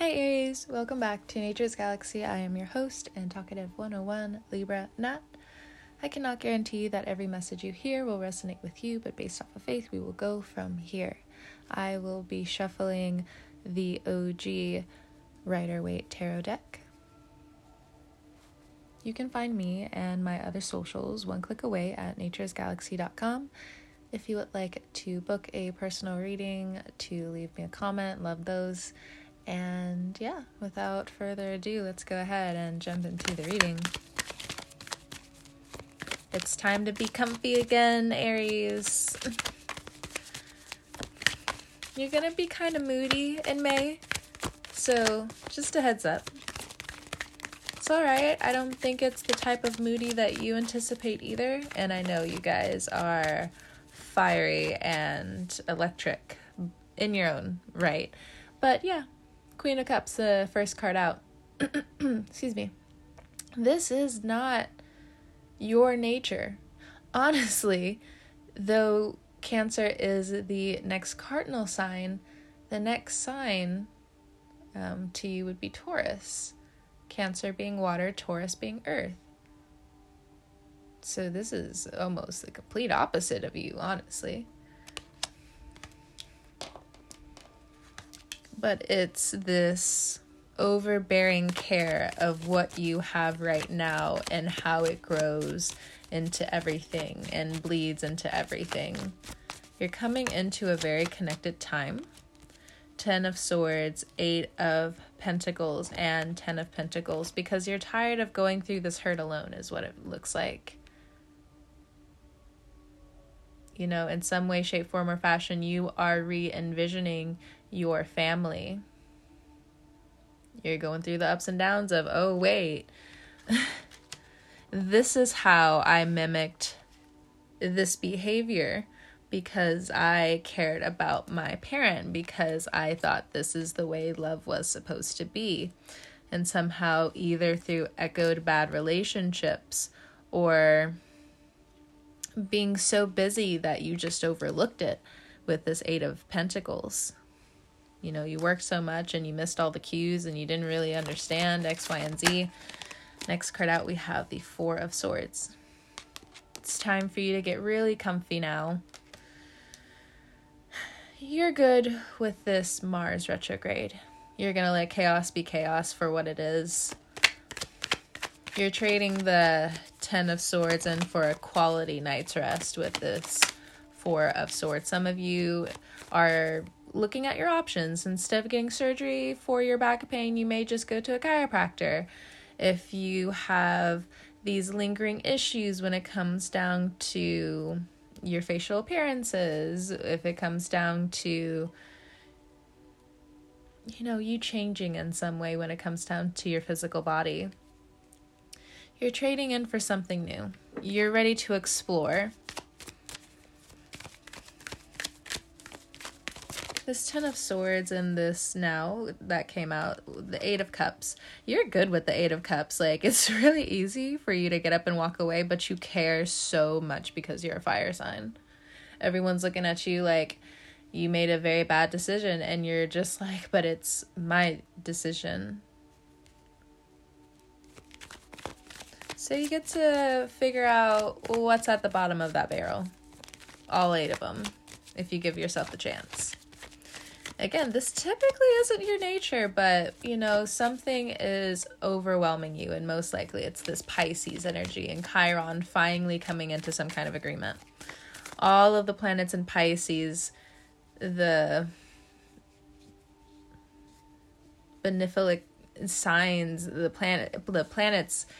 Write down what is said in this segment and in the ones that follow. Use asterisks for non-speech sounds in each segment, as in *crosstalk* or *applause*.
Hi Aries, welcome back to Nature's Galaxy. I am your host and talkative 101 Libra Nat. I cannot guarantee that every message you hear will resonate with you, but based off of faith, we will go from here. I will be shuffling the OG Rider Waite Tarot deck. You can find me and my other socials one click away at naturesgalaxy.com. If you would like to book a personal reading, to leave me a comment, love those. And yeah, without further ado, let's go ahead and jump into the reading. It's time to be comfy again, Aries. *laughs* You're gonna be kind of moody in May, so just a heads up. It's alright, I don't think it's the type of moody that you anticipate either, and I know you guys are fiery and electric in your own right. But yeah, Queen of Cups, the first card out. *clears throat* Excuse me. This is not your nature. Honestly, though Cancer is the next cardinal sign, the next sign um, to you would be Taurus. Cancer being water, Taurus being earth. So this is almost the complete opposite of you, honestly. But it's this overbearing care of what you have right now and how it grows into everything and bleeds into everything. You're coming into a very connected time. Ten of Swords, Eight of Pentacles, and Ten of Pentacles because you're tired of going through this hurt alone, is what it looks like. You know, in some way, shape, form, or fashion, you are re envisioning your family. You're going through the ups and downs of, oh, wait, *laughs* this is how I mimicked this behavior because I cared about my parent, because I thought this is the way love was supposed to be. And somehow, either through echoed bad relationships or being so busy that you just overlooked it with this Eight of Pentacles you know, you worked so much and you missed all the cues and you didn't really understand X, Y, and Z. Next card out, we have the Four of Swords. It's time for you to get really comfy now. You're good with this Mars retrograde. You're going to let chaos be chaos for what it is. You're trading the Ten of Swords in for a quality night's rest with this Four of Swords. Some of you are looking at your options. Instead of getting surgery for your back pain, you may just go to a chiropractor. If you have these lingering issues when it comes down to your facial appearances, if it comes down to you know, you changing in some way when it comes down to your physical body. You're trading in for something new. You're ready to explore. This Ten of Swords and this now that came out, the Eight of Cups. You're good with the Eight of Cups. Like, it's *laughs* really easy for you to get up and walk away, but you care so much because you're a fire sign. Everyone's looking at you like you made a very bad decision, and you're just like, but it's my decision. So you get to figure out what's at the bottom of that barrel. All eight of them, if you give yourself the chance again, this typically isn't your nature, but you know, something is overwhelming you, and most likely it's this Pisces energy and Chiron finally coming into some kind of agreement. All of the planets in Pisces, the benefic signs, the planet, the planets. *sighs*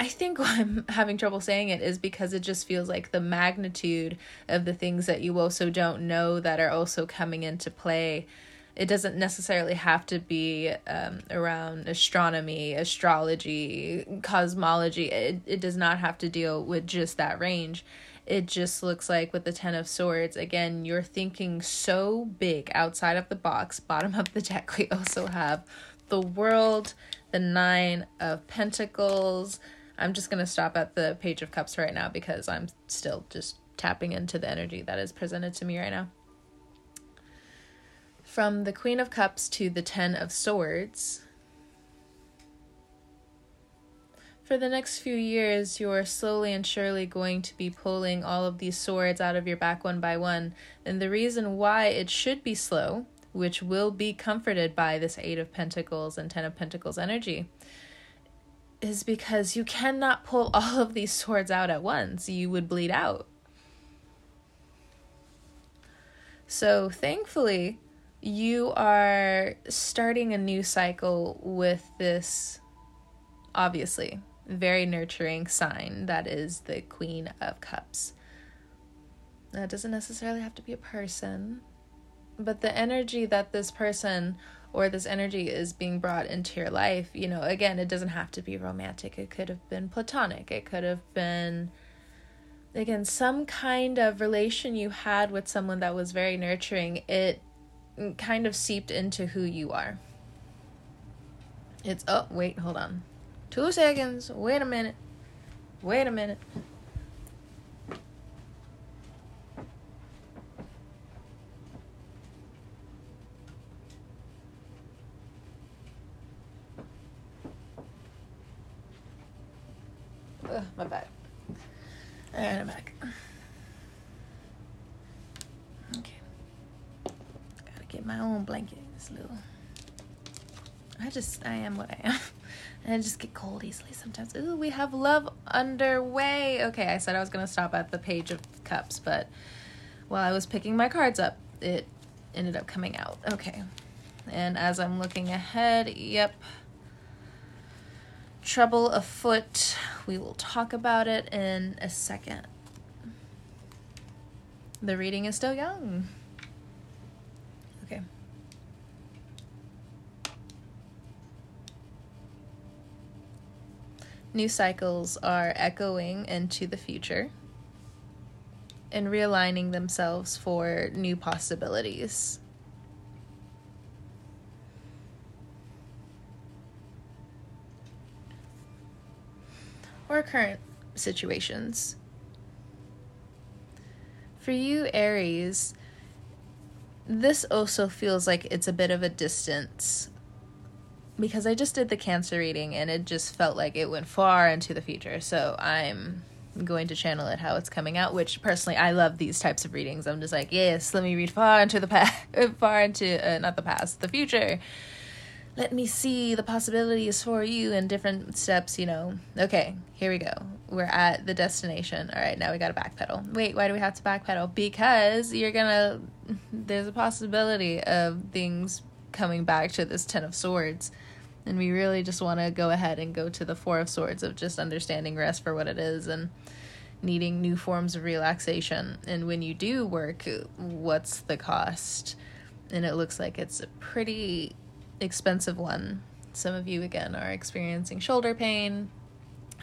I think *laughs* why I'm having trouble saying it is because it just feels like the magnitude of the things that you also don't know that are also coming into play. It doesn't necessarily have to be um, around astronomy, astrology, cosmology. It, it does not have to deal with just that range. It just looks like with the Ten of Swords, again, you're thinking so big outside of the box. Bottom of the deck, *laughs* we also have the world, the Nine of Pentacles I'm just going to stop at the Page of Cups right now because I'm still just tapping into the energy that is presented to me right now. From the Queen of Cups to the Ten of Swords. For the next few years, you're slowly and surely going to be pulling all of these swords out of your back one by one. And the reason why it should be slow, which will be comforted by this Eight of Pentacles and Ten of Pentacles energy, is because you cannot pull *laughs* all of these swords out at once. You would bleed out. So, thankfully, you are starting a new cycle with this obviously very nurturing sign that is the Queen of Cups. That doesn't necessarily have to be a person, but the energy that this person or this energy is being brought into your life, you know, again, it doesn't have to be romantic. It could have been platonic. It could have been again some kind of relation you had with someone that was very nurturing. It kind of seeped into who you are. It's oh wait, hold on. 2 seconds. Wait a minute. Wait a minute. Ugh, my back. Alright, I'm back. Okay. Gotta get my own blanket. This little. I just, I am what I am. *laughs* and I just get cold easily sometimes. Ooh, we have love underway. Okay, I said I was gonna stop at the page of cups, but while I was picking my cards up, it ended up coming out. Okay. And as I'm looking ahead, yep, trouble afoot. We will talk about it in a second. The reading is still young. Okay. New cycles are echoing into the future and realigning themselves for new possibilities. Or current situations. For you, Aries, this also feels like it's a bit of a distance because I just did the Cancer reading and it just felt like it went far into the future. So I'm going to channel it how it's coming out, which personally I love these types of readings. I'm just like, yes, let me read far into the past, *laughs* far into uh, not the past, the future let me see the possibilities for you and different steps, you know. Okay, here we go. We're at the destination. All right, now we got to backpedal. Wait, why do we have to backpedal? Because you're going to there's a possibility of things coming back to this 10 of swords. And we really just want to go ahead and go to the 4 of swords of just understanding rest for what it is and needing new forms of relaxation. And when you do work, what's the cost? And it looks like it's a pretty expensive one. Some of you, again, are experiencing shoulder pain.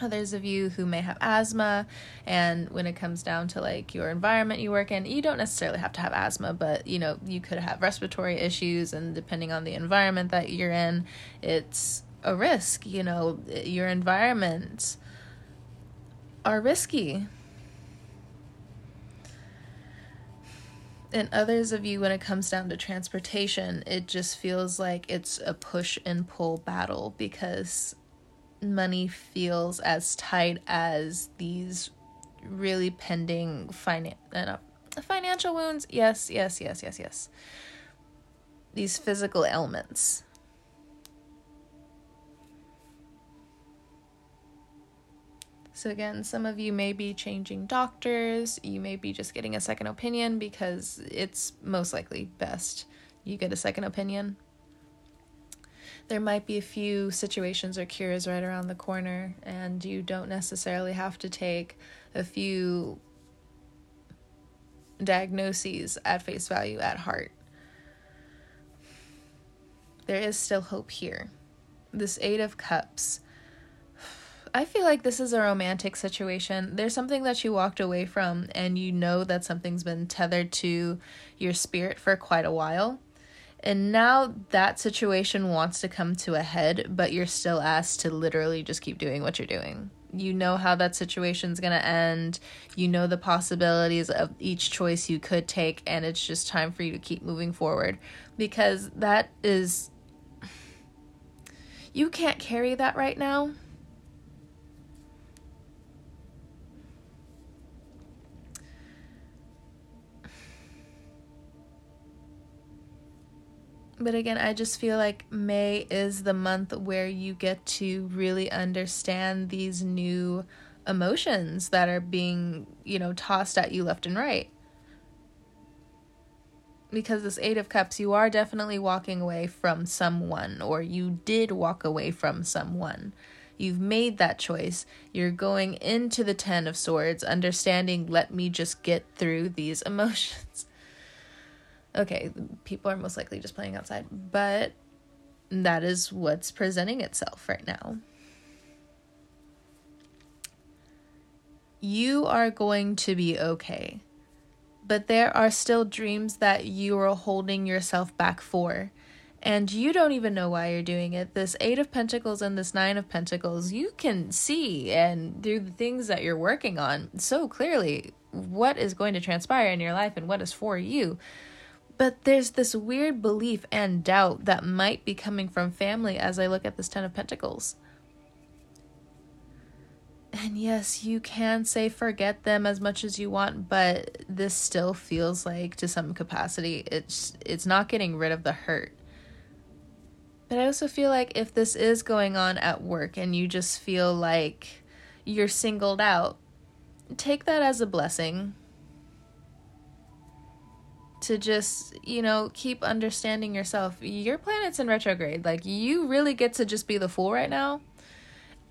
Others of you who may have asthma, and when it comes down to like your environment you work in, you don't necessarily have to have asthma, but you know, you could have respiratory issues, and depending on the environment that you're in, it's a risk. You know, your environments are risky and others of you when it comes down to transportation it just feels like it's a push and pull battle because money feels as tight as these really pending finan- uh, financial wounds. Yes yes yes yes yes. These physical ailments So, again, some of you may be changing doctors, you may be just getting a second opinion because it's most likely best you get a second opinion. There might be a few situations or cures right around the corner, and you don't necessarily have to take a few diagnoses at face value at heart. There is still hope here. This Eight of Cups I feel like this is a romantic situation. There's something that you walked away from, and you know that something's been tethered to your spirit for quite a while. And now that situation wants to come to a head, but you're still asked to literally just keep doing what you're doing. You know how that situation's going to end. You know the possibilities of each choice you could take, and it's just time for you to keep moving forward because that is. *sighs* You can't carry that right now. But again, I just feel like May is the month where you get to really understand these new emotions that are being, you know, tossed at you left and right. Because this Eight of Cups, you are definitely walking away from someone, or you did walk away from someone. You've made that choice. You're going into the Ten of Swords, understanding, let me just get through these *laughs* emotions okay, people are most likely just playing outside, but that is what's presenting itself right now. You are going to be okay, but there are still dreams that you are holding yourself back for. And you don't even know why you're doing it. This Eight of Pentacles and this Nine of Pentacles, you can see and through the things that you're working on so clearly what is going to transpire in your life and what is for you. But there's this weird belief and doubt that might be coming from family as I look at this Ten of Pentacles. And yes, you can say forget them as much as you want, but this still feels like to some capacity it's it's not getting rid of the hurt. But I also feel like if this is going on at work and you just feel like you're singled out, take that as a blessing to just, you know, keep understanding yourself. Your planet's in retrograde. Like, you really get to just be the fool right now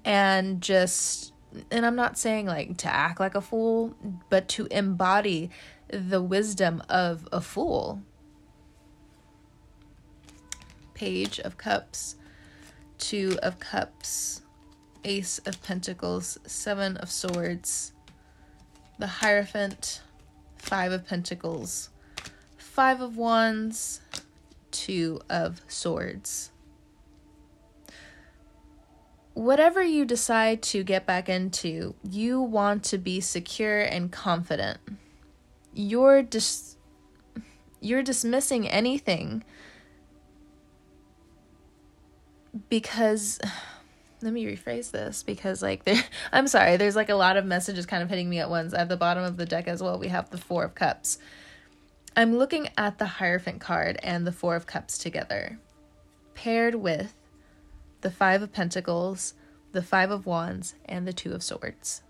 and just, and I'm not saying like to act like a fool, but to embody the wisdom of a fool. Page of Cups, Two of Cups, Ace of Pentacles, Seven of Swords, the Hierophant, Five of Pentacles Five of Wands, Two of Swords. Whatever you decide to get back into, you want to be secure and confident. You're dis- you're dismissing anything because *sighs* let me rephrase this because like *laughs* there I'm sorry, there's like a lot of messages kind of hitting me at once. At the bottom of the deck as well, we have the 4 of cups. I'm looking at the Hierophant card and the Four of Cups together, paired with the Five of Pentacles, the Five of Wands, and the Two of Swords.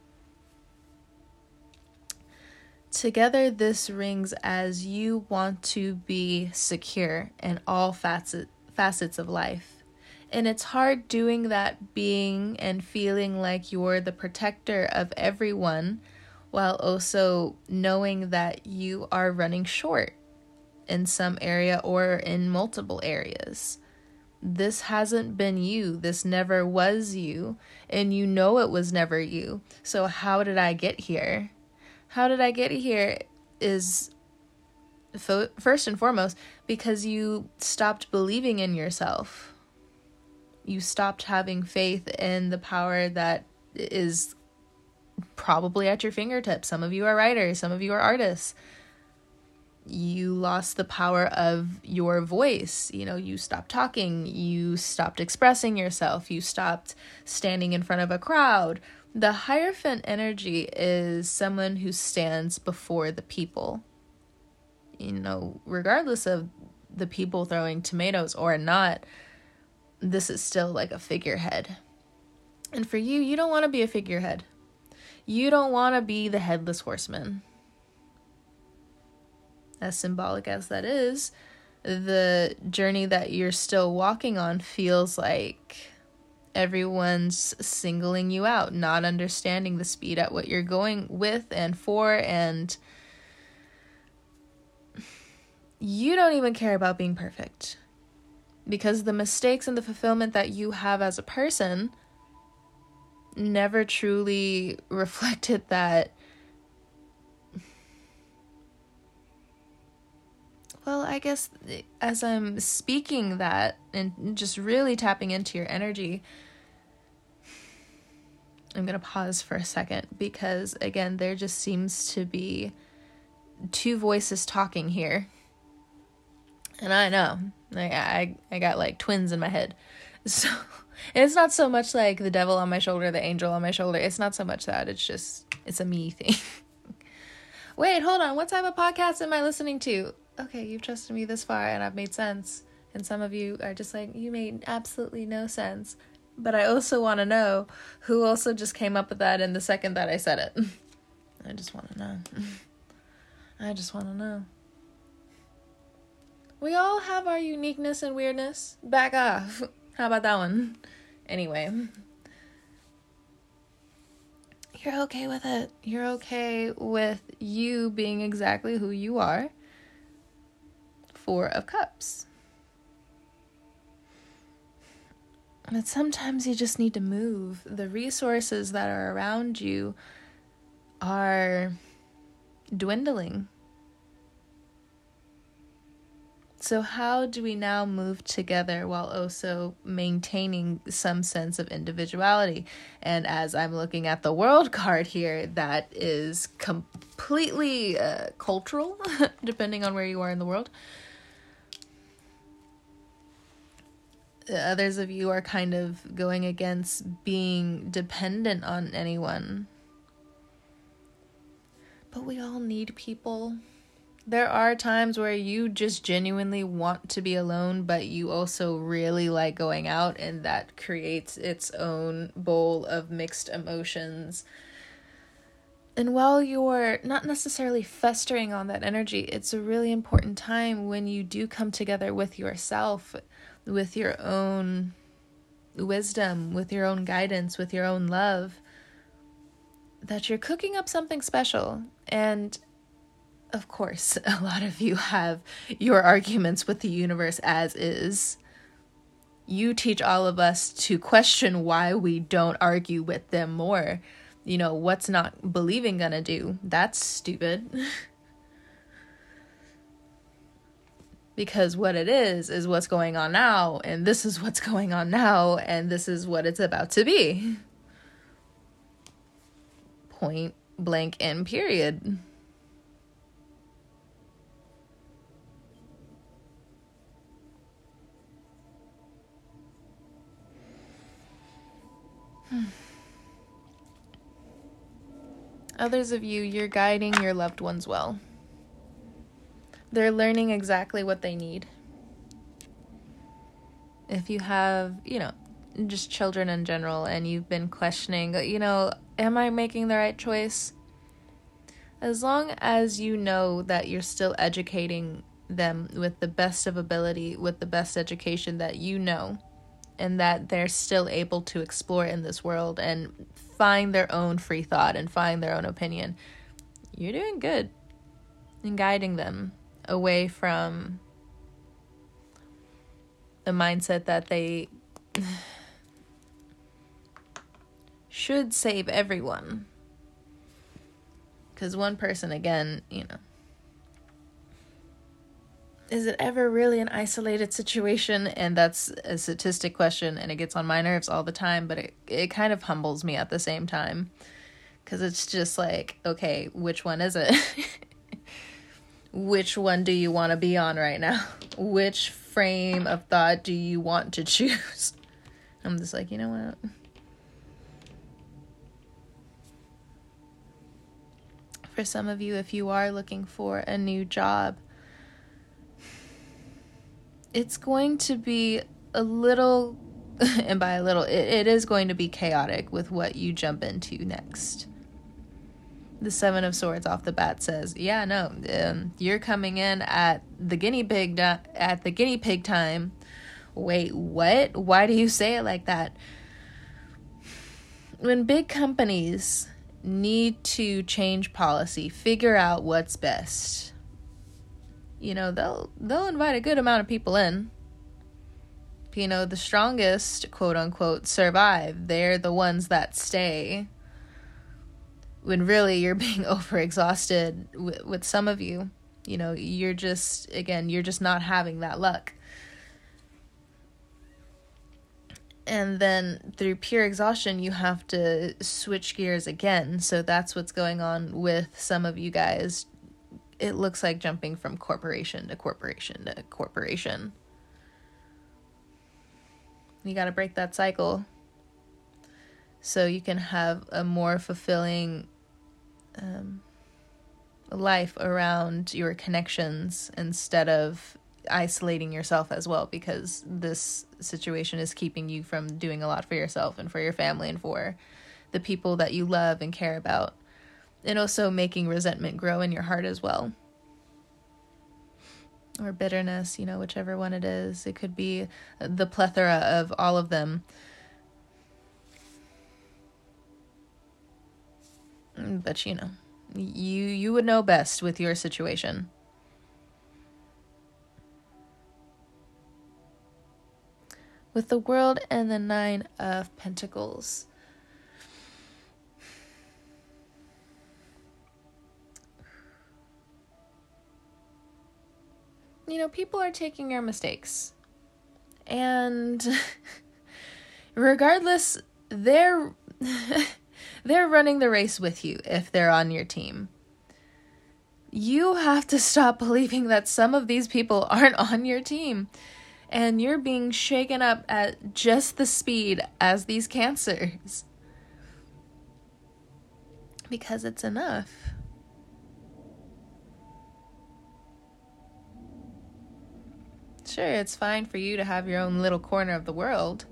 Together, this rings as you want to be secure in all facet, facets of life. And it's hard doing that being and feeling like you're the protector of everyone while also knowing that you are running short in some area or in multiple areas. This hasn't been you. This never was you. And you know it was never you. So, how did I get here? How did I get here is fo- first and foremost because you stopped believing in yourself. You stopped having faith in the power that is probably at your fingertips. Some of you are writers, some of you are artists. You lost the power of your voice. You know, you stopped talking, you stopped expressing yourself, you stopped standing in front of a crowd. The Hierophant energy is someone who stands before the people. You know, regardless of the people throwing tomatoes or not, this is still like a figurehead. And for you, you don't want to be a figurehead. You don't want to be the headless horseman. As symbolic as that is, the journey that you're still walking on feels like everyone's singling you out, not understanding the speed at what you're going with and for, and you don't even care about being perfect. Because the mistakes and the fulfillment that you have as a person never truly reflected that well i guess as i'm speaking that and just really tapping into your energy I'm going to pause for a second because, again, there just seems to be two voices talking here. And I know, I, I got like twins in my head. *laughs* So it's not so much like the devil on my shoulder, the angel on my shoulder. It's not so much that. It's just, it's a me thing. *laughs* Wait, hold on. What type of podcast am I listening to? Okay, you've trusted me this far and I've made sense. And some of you are just like, you made absolutely no sense. But I also want to know who also just came up with that in the second that I said it. *laughs* I just want to know. *laughs* I just want to know. We all have our uniqueness and weirdness. Back off. How about that one? Anyway. You're okay with it. You're okay with you being exactly who you are. Four of Cups. But sometimes you just need to move. The resources that are around you are dwindling. So, how do we now move together while also maintaining some sense of individuality? And as I'm looking at the world *laughs* card here, that is completely uh, cultural, *laughs* depending on where you are in the world. others of you are kind of going against being dependent on anyone. But we all need people. There are times where you just genuinely want to be alone, but you also really like going out, and that creates its own bowl of mixed emotions. And while you're not necessarily festering on that energy, it's a really important time when you do come together with yourself with your own wisdom, with your own guidance, with your own love, that you're cooking up something special. And of course, *laughs* a lot of you have your arguments with the universe as is. You teach all of us to question why we don't argue with them more. You know, what's not believing gonna do? That's stupid. *laughs* because what it is is what's going on now and this is what's *laughs* going on now and this is what it's about to be point blank and period Hmm. Others of you, you're guiding your loved ones well. They're learning exactly what they need. If you have, you know, just children in general and you've been questioning, you know, am I making the right choice? As long as you know that you're still educating them with the best of ability, with the best education that you know, and that they're still able to explore in this world and find their own free thought and find their own opinion, you're doing good in guiding them away from the mindset that they *sighs* should save everyone. Because one person, again, you know, is it ever really an isolated situation? And that's a statistic question, and it gets on my nerves all the time, but it, it kind of humbles me at the same time. Because it's just like, okay, which one is it? *laughs* which one do you want to be on right now? *laughs* Which frame of thought do you want to choose? *laughs* I'm just like, you know what? For some of you, if you are looking for a new job, it's going to be a little, *laughs* and by a little, it, it is going to be chaotic with what you jump into next. The seven of swords off the bat says yeah no um, you're coming in at the guinea pig di- at the guinea pig time. Wait what? Why do you say it like that? When big companies need to change policy figure out what's best you know they'll they'll invite a good amount of people in. You know the strongest quote unquote survive. They're the ones that stay. When really you're *laughs* being overexhausted with, with some of you you know you're just again you're just not having that luck. And then through pure exhaustion you have to switch gears again. So that's what's going on with some of you guys it looks like jumping from corporation to corporation to corporation. You got to break that cycle so you can have a more fulfilling um, life around your connections instead of isolating yourself as well because this situation is keeping you from doing a lot for yourself and for your family and for the people that you love and care about and also making resentment grow in your heart as well. Or bitterness you know whichever one it is. It could be the plethora of all of them. Mm, but you know you you would know best with your situation. With the world and the nine of pentacles you know people are taking your mistakes and *laughs* regardless they're *laughs* they're running the race with you if they're on your team. You have to stop *laughs* believing that some of these people aren't on your team and you're being shaken up at just the speed as these cancers. Because it's enough. Sure, it's fine for you to have your own little corner of the world.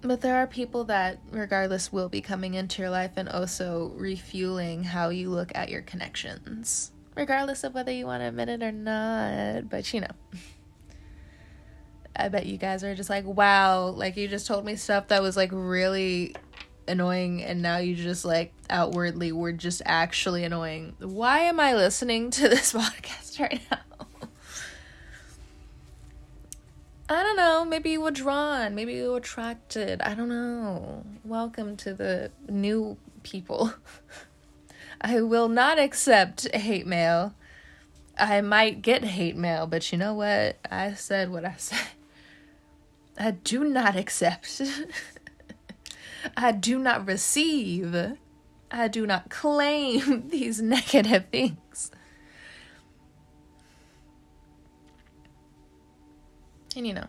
But there are people that, regardless, will be coming into your life and also refueling how you look at your connections, regardless of whether you want to admit it or not. But you know, *laughs* I bet you guys are just like, wow, like you just told me stuff that was like really annoying, and now you just like outwardly were just actually annoying. Why am I listening to *laughs* this podcast right now? I don't know. Maybe you were drawn. Maybe you were attracted. I don't know. Welcome to the new people. *laughs* I will not accept hate mail. I might get hate mail, but you know what? I said what I said. *laughs* I do not accept. I do not receive. I do not claim *laughs* these negative things. And you know,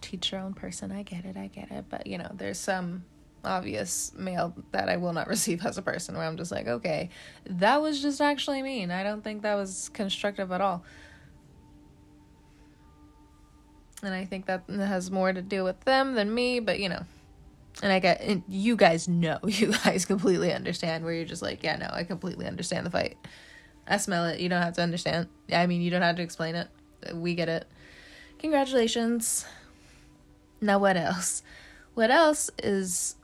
teach your own person. I get it, I get it. But you know, there's some obvious mail that I will not *laughs* receive as a person where I'm just like, okay, that was just actually mean. I don't think that was constructive at all. And I think that has more to do with them than me, but you know. And I get, and you guys know, *laughs* you guys completely understand where you're just like, yeah, no, I completely understand the fight. I smell it. You don't have to understand. I mean, you don't have to explain it. We get it. Congratulations. Now, what else? What else is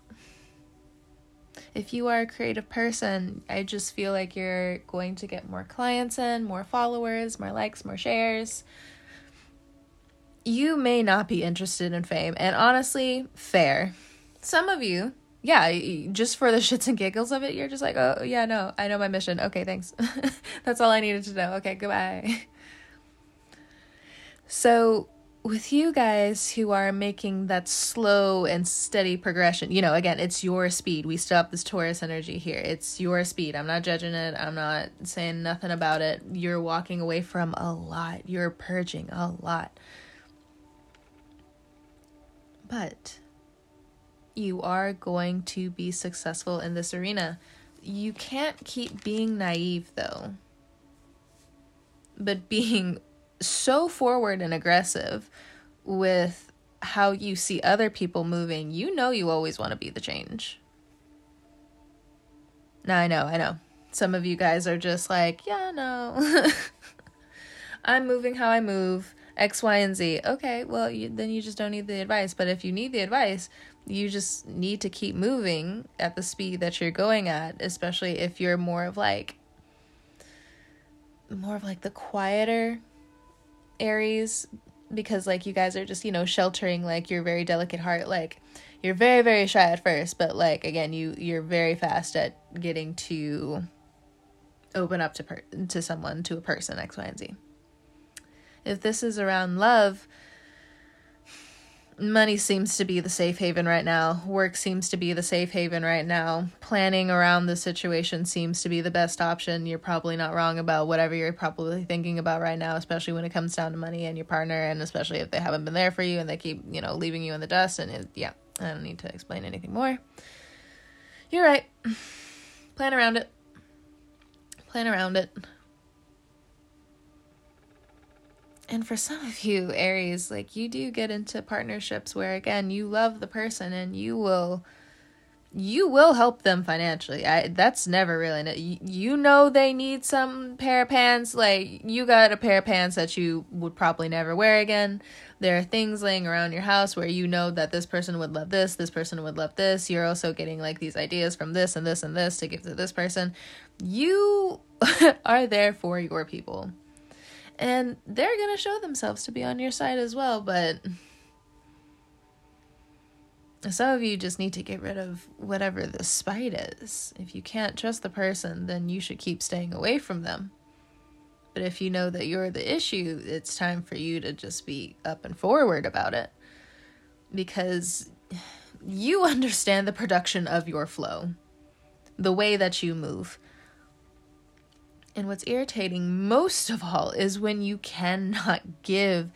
if you are a creative person, I just feel like you're going to get more clients in, more followers, more likes, more shares. You may not be interested in fame, and honestly, fair. Some of you, yeah, just for the *laughs* shits and giggles of it, you're just like, oh, yeah, no, I know my mission. Okay, thanks. *laughs* That's all I needed to know. Okay, goodbye. *laughs* So, with you guys who are making that slow and steady progression, you know, again, it's your speed. We still have this Taurus energy here. It's your speed. I'm not judging it. I'm not saying nothing about it. You're walking away from a lot. You're purging a lot. But you are going to be successful in this arena. You can't keep being naive though. But being so forward and aggressive with how you see other people moving, you know you always want to be the change. Now I know, I know. Some of you guys are just like, yeah, no. *laughs* I'm moving how I move, X, Y, and Z. Okay, well, you, then you just don't need the advice. But if you need the advice, you just need to keep moving at the speed that you're going at, especially if you're more of like, more of like the quieter Aries because like you guys are just, you know, sheltering like your very delicate heart like you're very very shy at first, but like again, you you're very fast at getting to open up to per- to someone, to a person X, Y, and Z. If this is around love, money seems to be the safe haven right now. Work seems to be the safe haven right now. Planning around the situation seems to be the best option. You're probably not wrong about whatever you're probably thinking about right now, especially when it comes down to money and your partner, and especially if they haven't been there for you and they keep, you know, leaving you in the dust. And it, yeah, I don't need to explain anything more. You're right. Plan around it. Plan around it. And for some of you, Aries, like you do get into partnerships where again, you love the person and you will you will help them financially. I that's never really you know they need some pair of pants like you got a pair of pants that you would probably never wear again. There are things laying around your house where you know that this person would love this, this person would love this. You're also getting like these ideas from this and this and this to give to this person. You *laughs* are there for your people and they're going to show themselves to be on your side as well, but some of you just need to get rid of whatever the spite is. If you can't trust the person, then you should keep staying away from them. But if you know that you're the issue, it's time for you to just be up and forward about it. Because you *laughs* understand the production of your flow, the way that you move. And what's irritating most of all is when you cannot give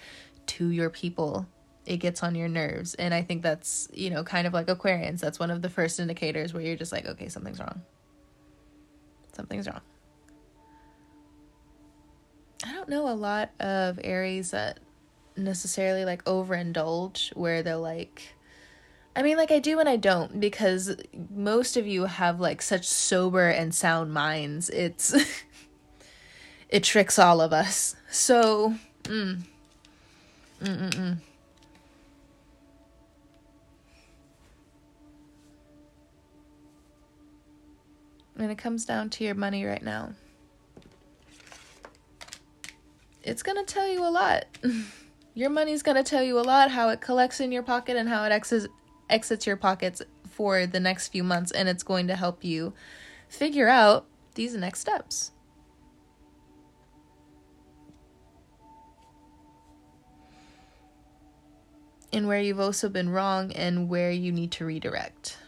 to your people. It gets on your nerves. And I think that's, you know, kind of like Aquarians. That's one of the first indicators where you're just like, okay, something's wrong. Something's wrong. I don't know a lot of Aries that necessarily like overindulge where they're like, I mean, like I do and I don't because most of you have like such sober and sound minds. It's *laughs* it tricks all of us. So, mm, mm-mm-mm. When it comes down to your money right now, it's going to tell you a lot. *laughs* your money's going to tell you a lot how it collects in your pocket and how it exits exits your pockets for the next few months and it's going to help you figure out these next steps. And where you've also been wrong and where you need to redirect.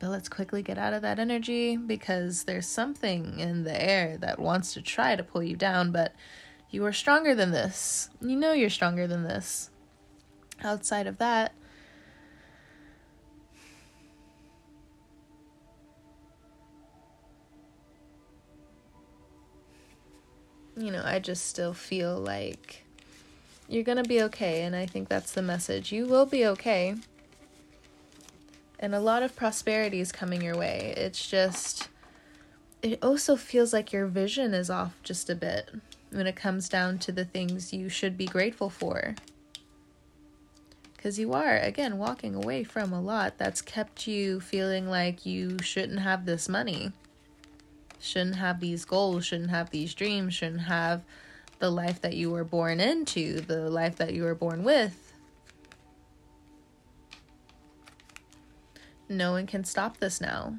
But let's quickly get out of that energy because there's something in the air that wants to try to pull you down, but you are stronger than this. You know you're stronger than this. Outside of that, you know, I just still feel like you're going to be okay, and I think that's the message. You will be okay. And a lot of prosperity is coming your way. It's just, it also feels like your vision is off just a bit when it comes down to the things you should be grateful for. Because you are, again, walking away from a lot that's kept you feeling like you shouldn't have this money, shouldn't have these goals, shouldn't have these dreams, shouldn't have the life that you were born into, the life that you were born with. No one can stop this now.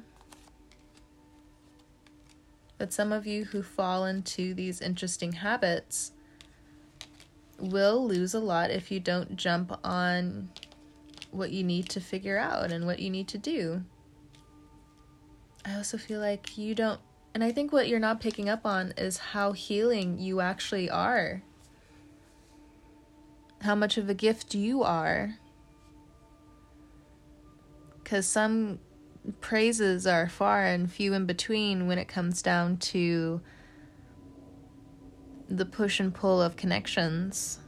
But some of you who fall into these interesting habits will lose a lot if you don't jump on what you need to figure out and what you need to do. I also feel like you don't and I think what you're not picking up on is how healing you actually are. How much of a gift you are. Because some praises are far and few in between when it comes down to the push and pull of connections.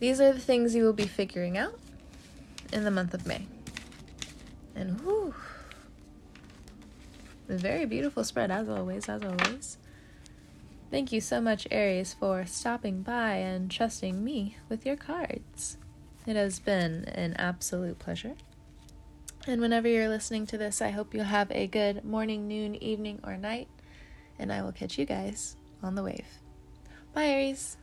These are the things you will be figuring out in the month of May. And a very beautiful spread as always, as always. Thank you so much, Aries, for stopping by and trusting me with your cards. It has been an absolute pleasure. And whenever you're listening to this, I hope you have a good morning, noon, evening, or night. And I will catch you guys on the wave. Bye, Aries.